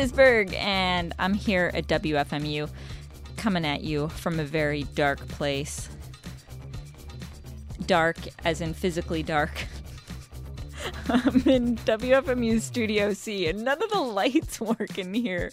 Liz Berg, and I'm here at WFMU, coming at you from a very dark place. Dark, as in physically dark. I'm in WFMU Studio C, and none of the lights work in here.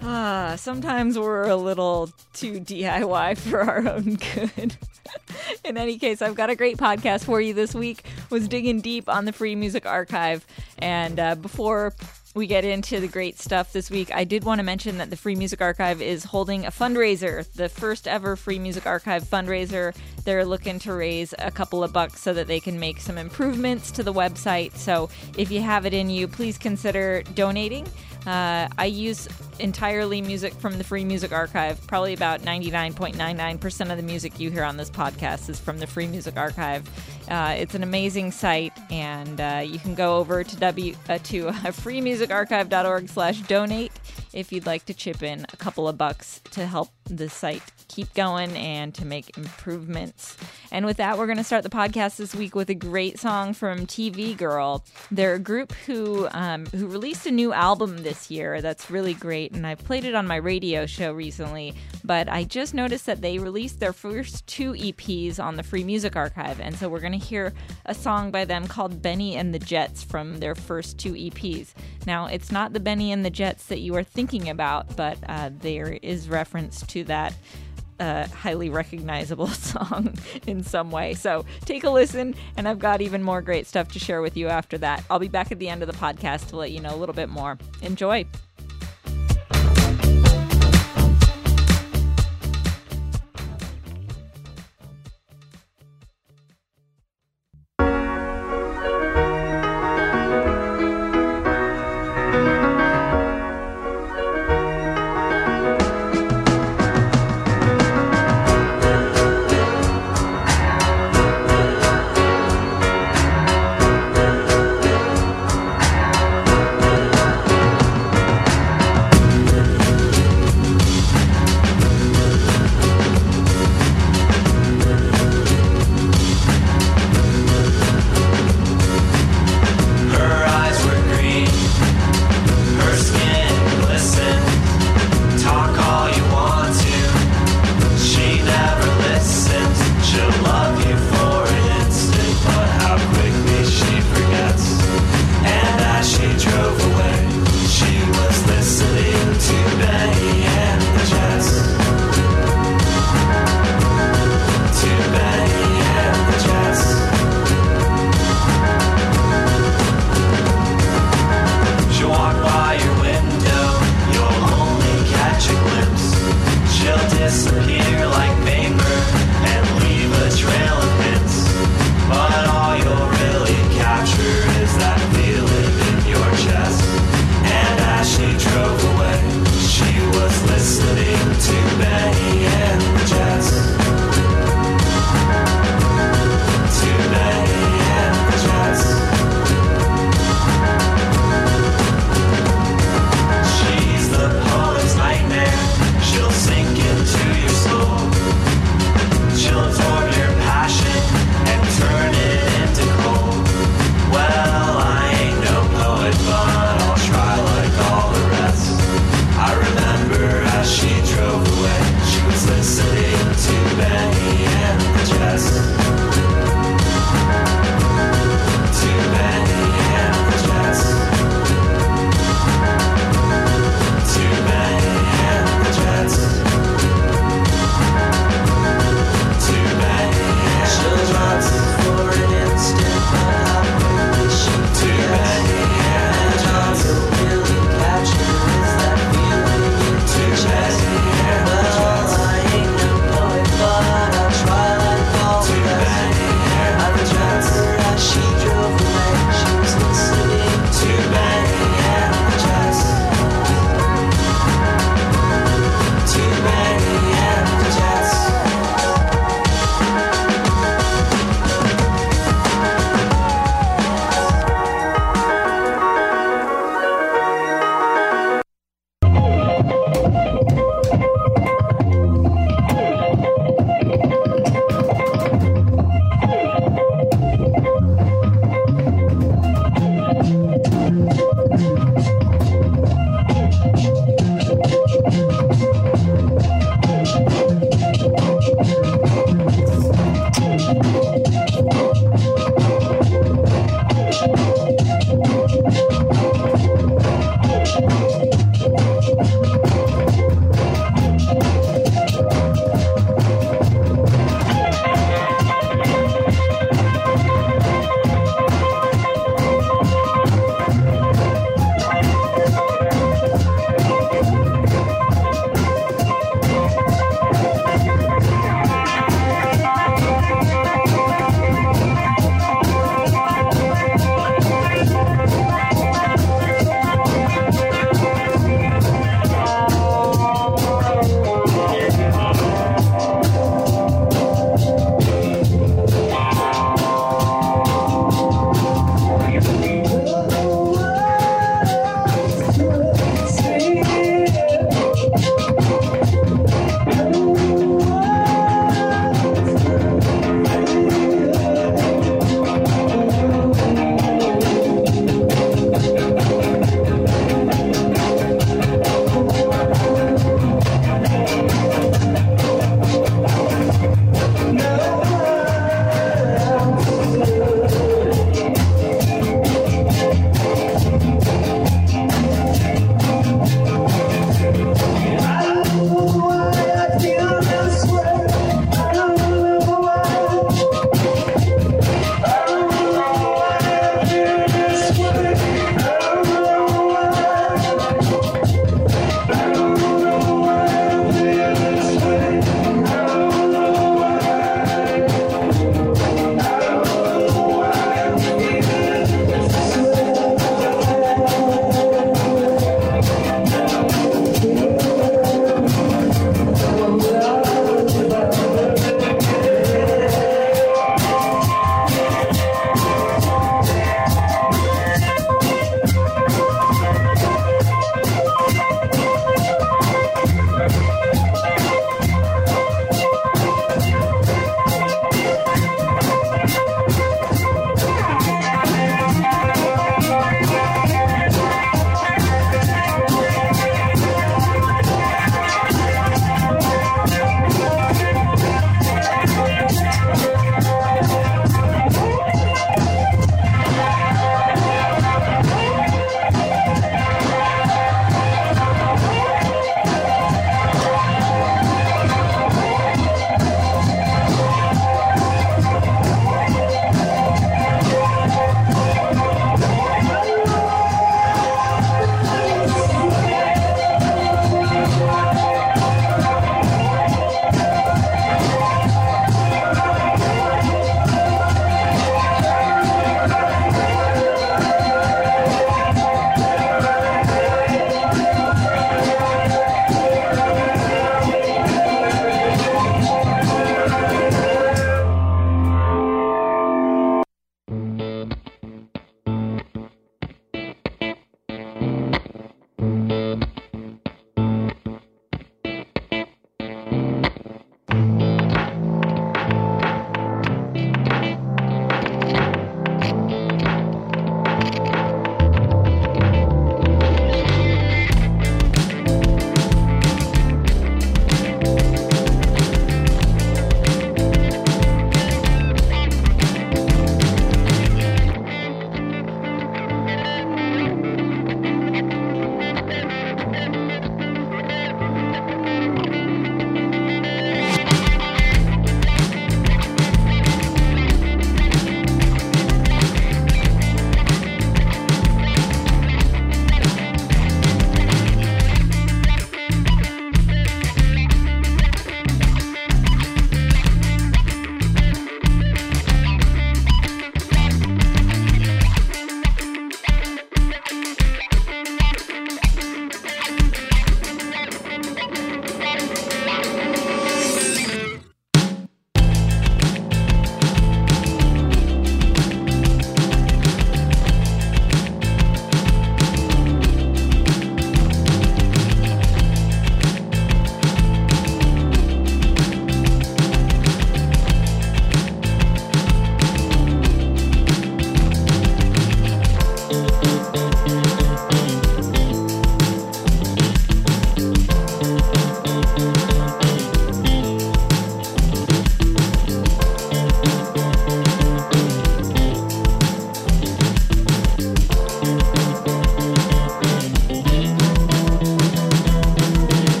Ah, sometimes we're a little too DIY for our own good. in any case, I've got a great podcast for you this week. Was digging deep on the Free Music Archive, and uh, before we get into the great stuff this week, I did want to mention that the Free Music Archive is holding a fundraiser, the first ever Free Music Archive fundraiser. They're looking to raise a couple of bucks so that they can make some improvements to the website. So if you have it in you, please consider donating. Uh, I use entirely music from the Free Music Archive. Probably about 99.99% of the music you hear on this podcast is from the Free Music Archive. Uh, it's an amazing site, and uh, you can go over to w uh, to uh, freemusicarchive.org/donate if you'd like to chip in a couple of bucks to help the site keep going and to make improvements. And with that, we're going to start the podcast this week with a great song from TV Girl. They're a group who um, who released a new album this year that's really great, and I played it on my radio show recently. But I just noticed that they released their first two EPs on the Free Music Archive, and so we're going to hear a song by them called Benny and the Jets from their first two EPs. Now, it's not the Benny and the Jets that you are thinking about, but uh, there is reference to that a highly recognizable song in some way. So take a listen, and I've got even more great stuff to share with you after that. I'll be back at the end of the podcast to let you know a little bit more. Enjoy.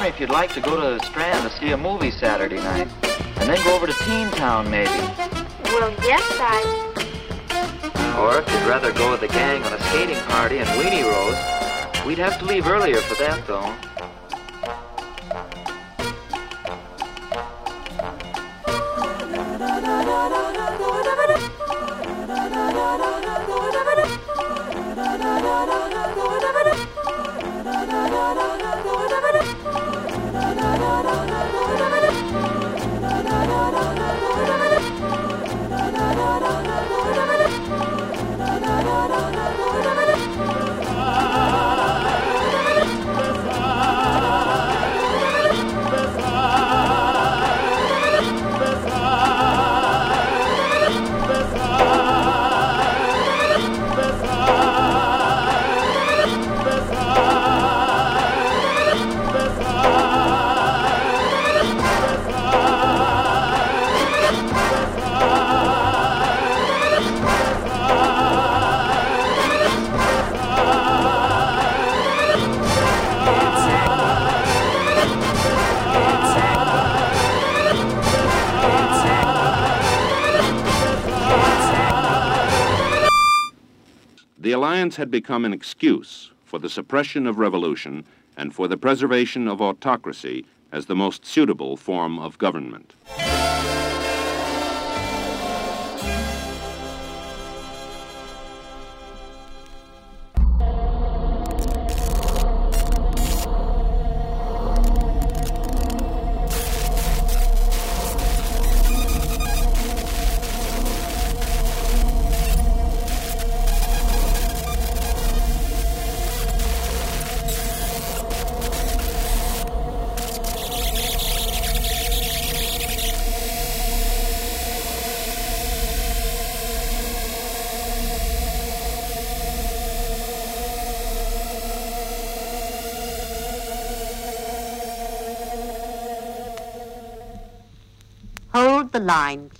If you'd like to go to the Strand to see a movie Saturday night. And then go over to Teen Town, maybe. Well, yes, I... Or if you'd rather go with the gang on a skating party in Weenie Rose, we'd have to leave earlier for that, though. Science had become an excuse for the suppression of revolution and for the preservation of autocracy as the most suitable form of government. Line,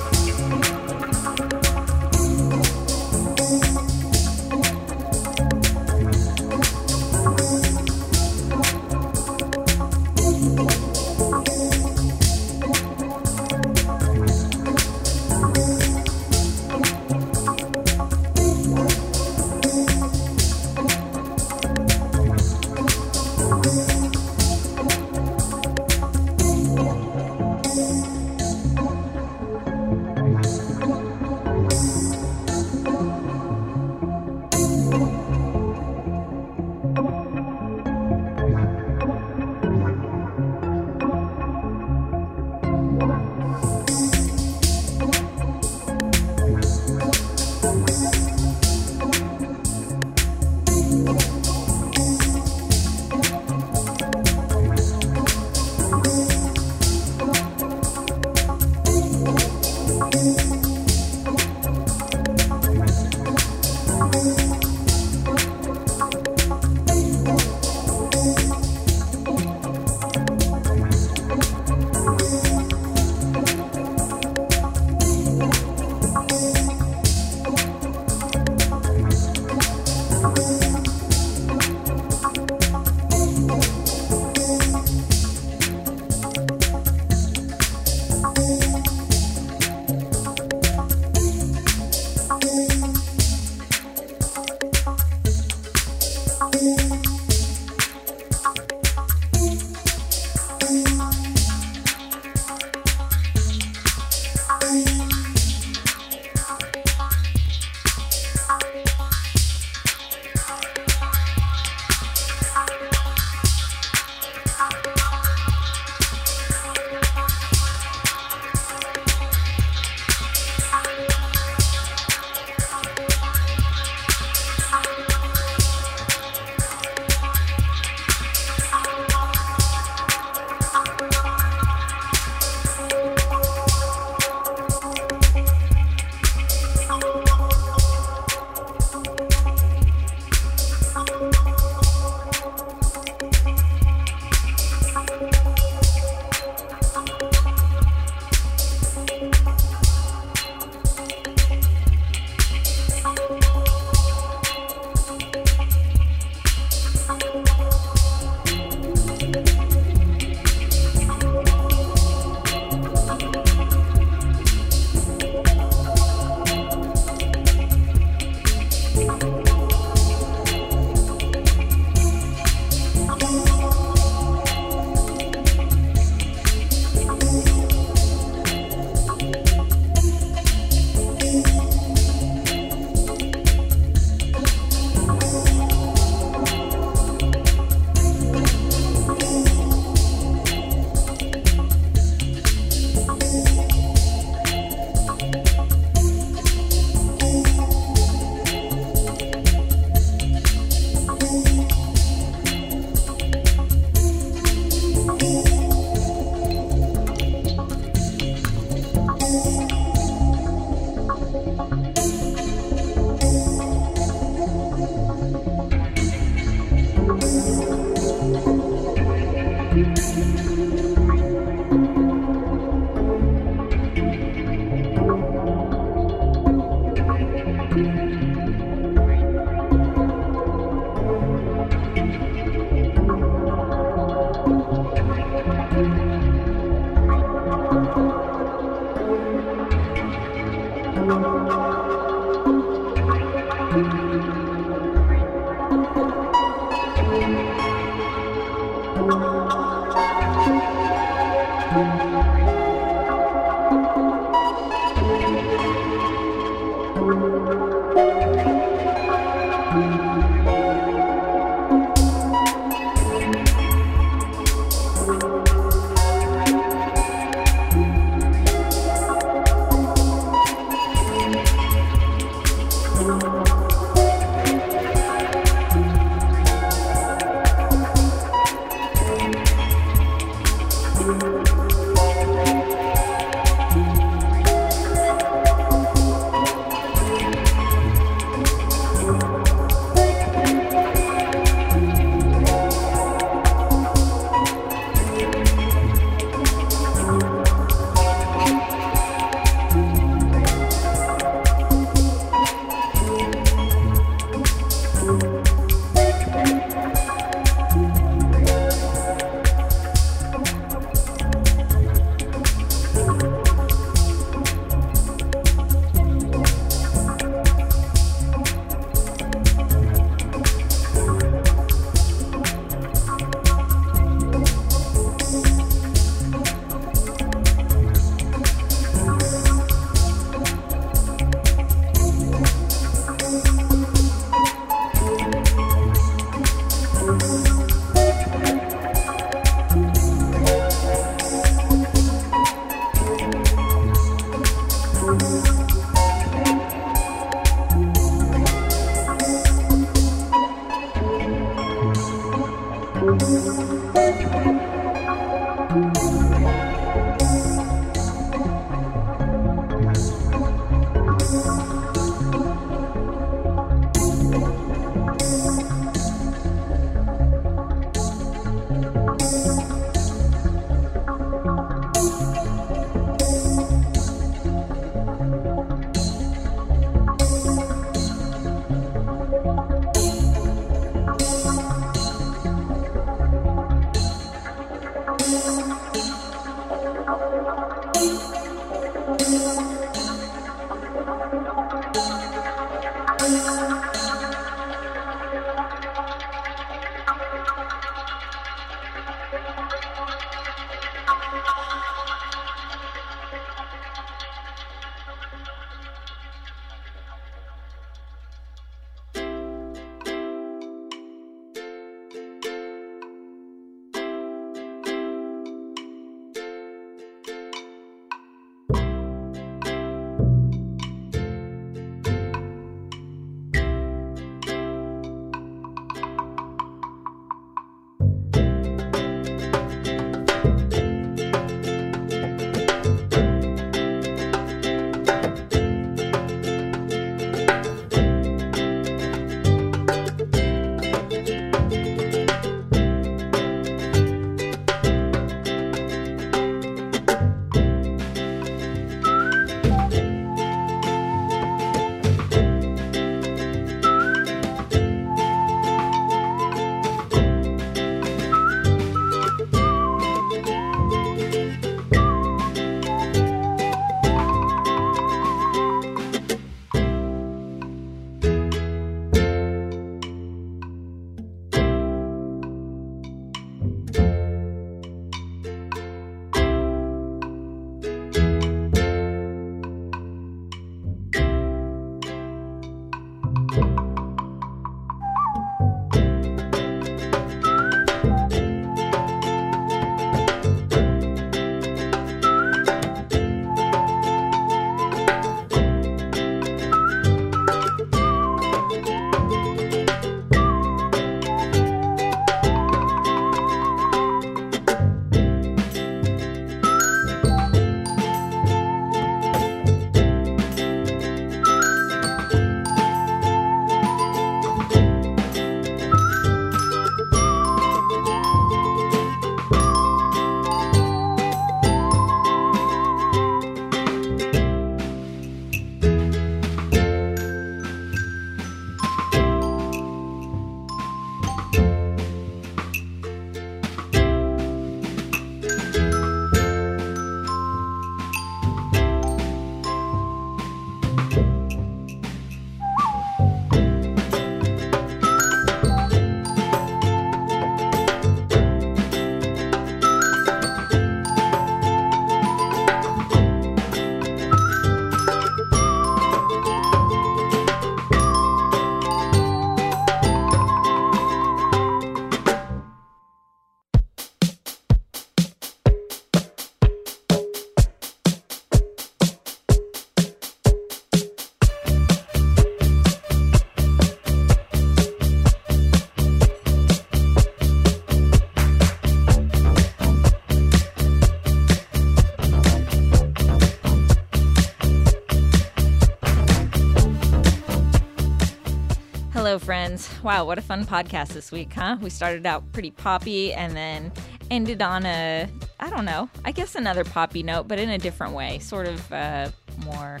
Wow, what a fun podcast this week, huh? We started out pretty poppy and then ended on a, I don't know, I guess another poppy note, but in a different way, sort of uh, more,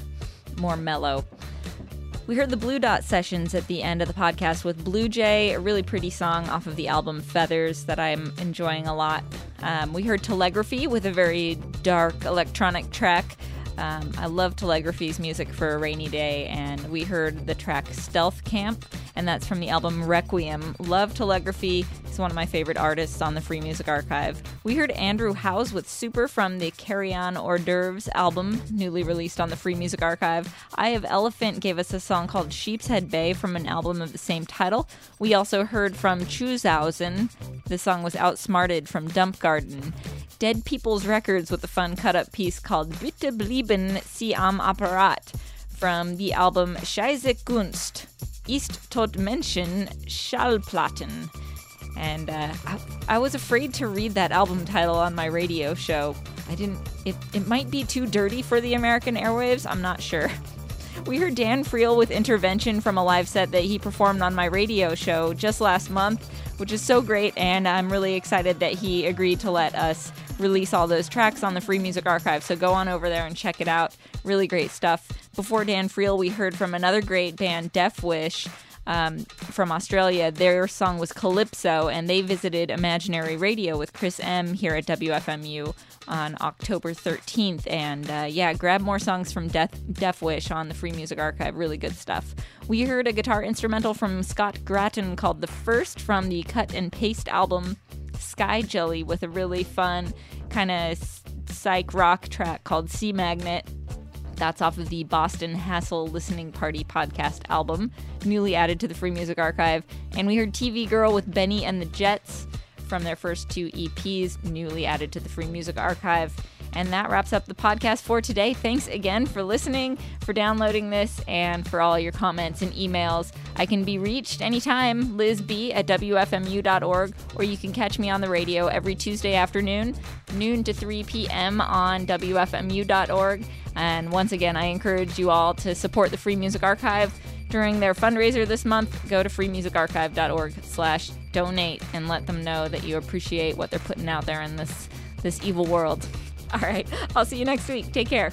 more mellow. We heard the Blue Dot sessions at the end of the podcast with Blue Jay, a really pretty song off of the album Feathers that I'm enjoying a lot. Um, we heard Telegraphy with a very dark electronic track. Um, I love Telegraphy's music for a rainy day, and we heard the track Stealth Camp, and that's from the album Requiem. Love Telegraphy. He's one of my favorite artists on the Free Music Archive. We heard Andrew House with Super from the Carry On Hors d'oeuvres album, newly released on the Free Music Archive. I Have Elephant gave us a song called Sheepshead Bay from an album of the same title. We also heard from Chuzhausen. The song was Outsmarted from Dump Garden. Dead People's Records with a fun cut up piece called Bitte bleiben Sie am Apparat from the album Scheisse Kunst, Ist tot Menschen Schallplatten. And uh, I, I was afraid to read that album title on my radio show. I didn't, it, it might be too dirty for the American airwaves, I'm not sure. We heard Dan Friel with intervention from a live set that he performed on my radio show just last month, which is so great, and I'm really excited that he agreed to let us release all those tracks on the Free Music Archive. So go on over there and check it out. Really great stuff. Before Dan Friel, we heard from another great band, Deaf Wish. Um, from Australia. Their song was Calypso, and they visited Imaginary Radio with Chris M here at WFMU on October 13th. And uh, yeah, grab more songs from Death, Deaf Wish on the Free Music Archive. Really good stuff. We heard a guitar instrumental from Scott Grattan called The First from the Cut and Paste album Sky Jelly with a really fun kind of psych rock track called Sea Magnet. That's off of the Boston Hassle Listening Party podcast album, newly added to the Free Music Archive. And we heard TV Girl with Benny and the Jets from their first two EPs, newly added to the Free Music Archive. And that wraps up the podcast for today. Thanks again for listening, for downloading this, and for all your comments and emails. I can be reached anytime, Liz B at WFMU.org, or you can catch me on the radio every Tuesday afternoon, noon to 3 p.m. on WFMU.org. And once again, I encourage you all to support the Free Music Archive during their fundraiser this month. Go to freemusicarchive.org slash donate and let them know that you appreciate what they're putting out there in this this evil world. All right. I'll see you next week. Take care.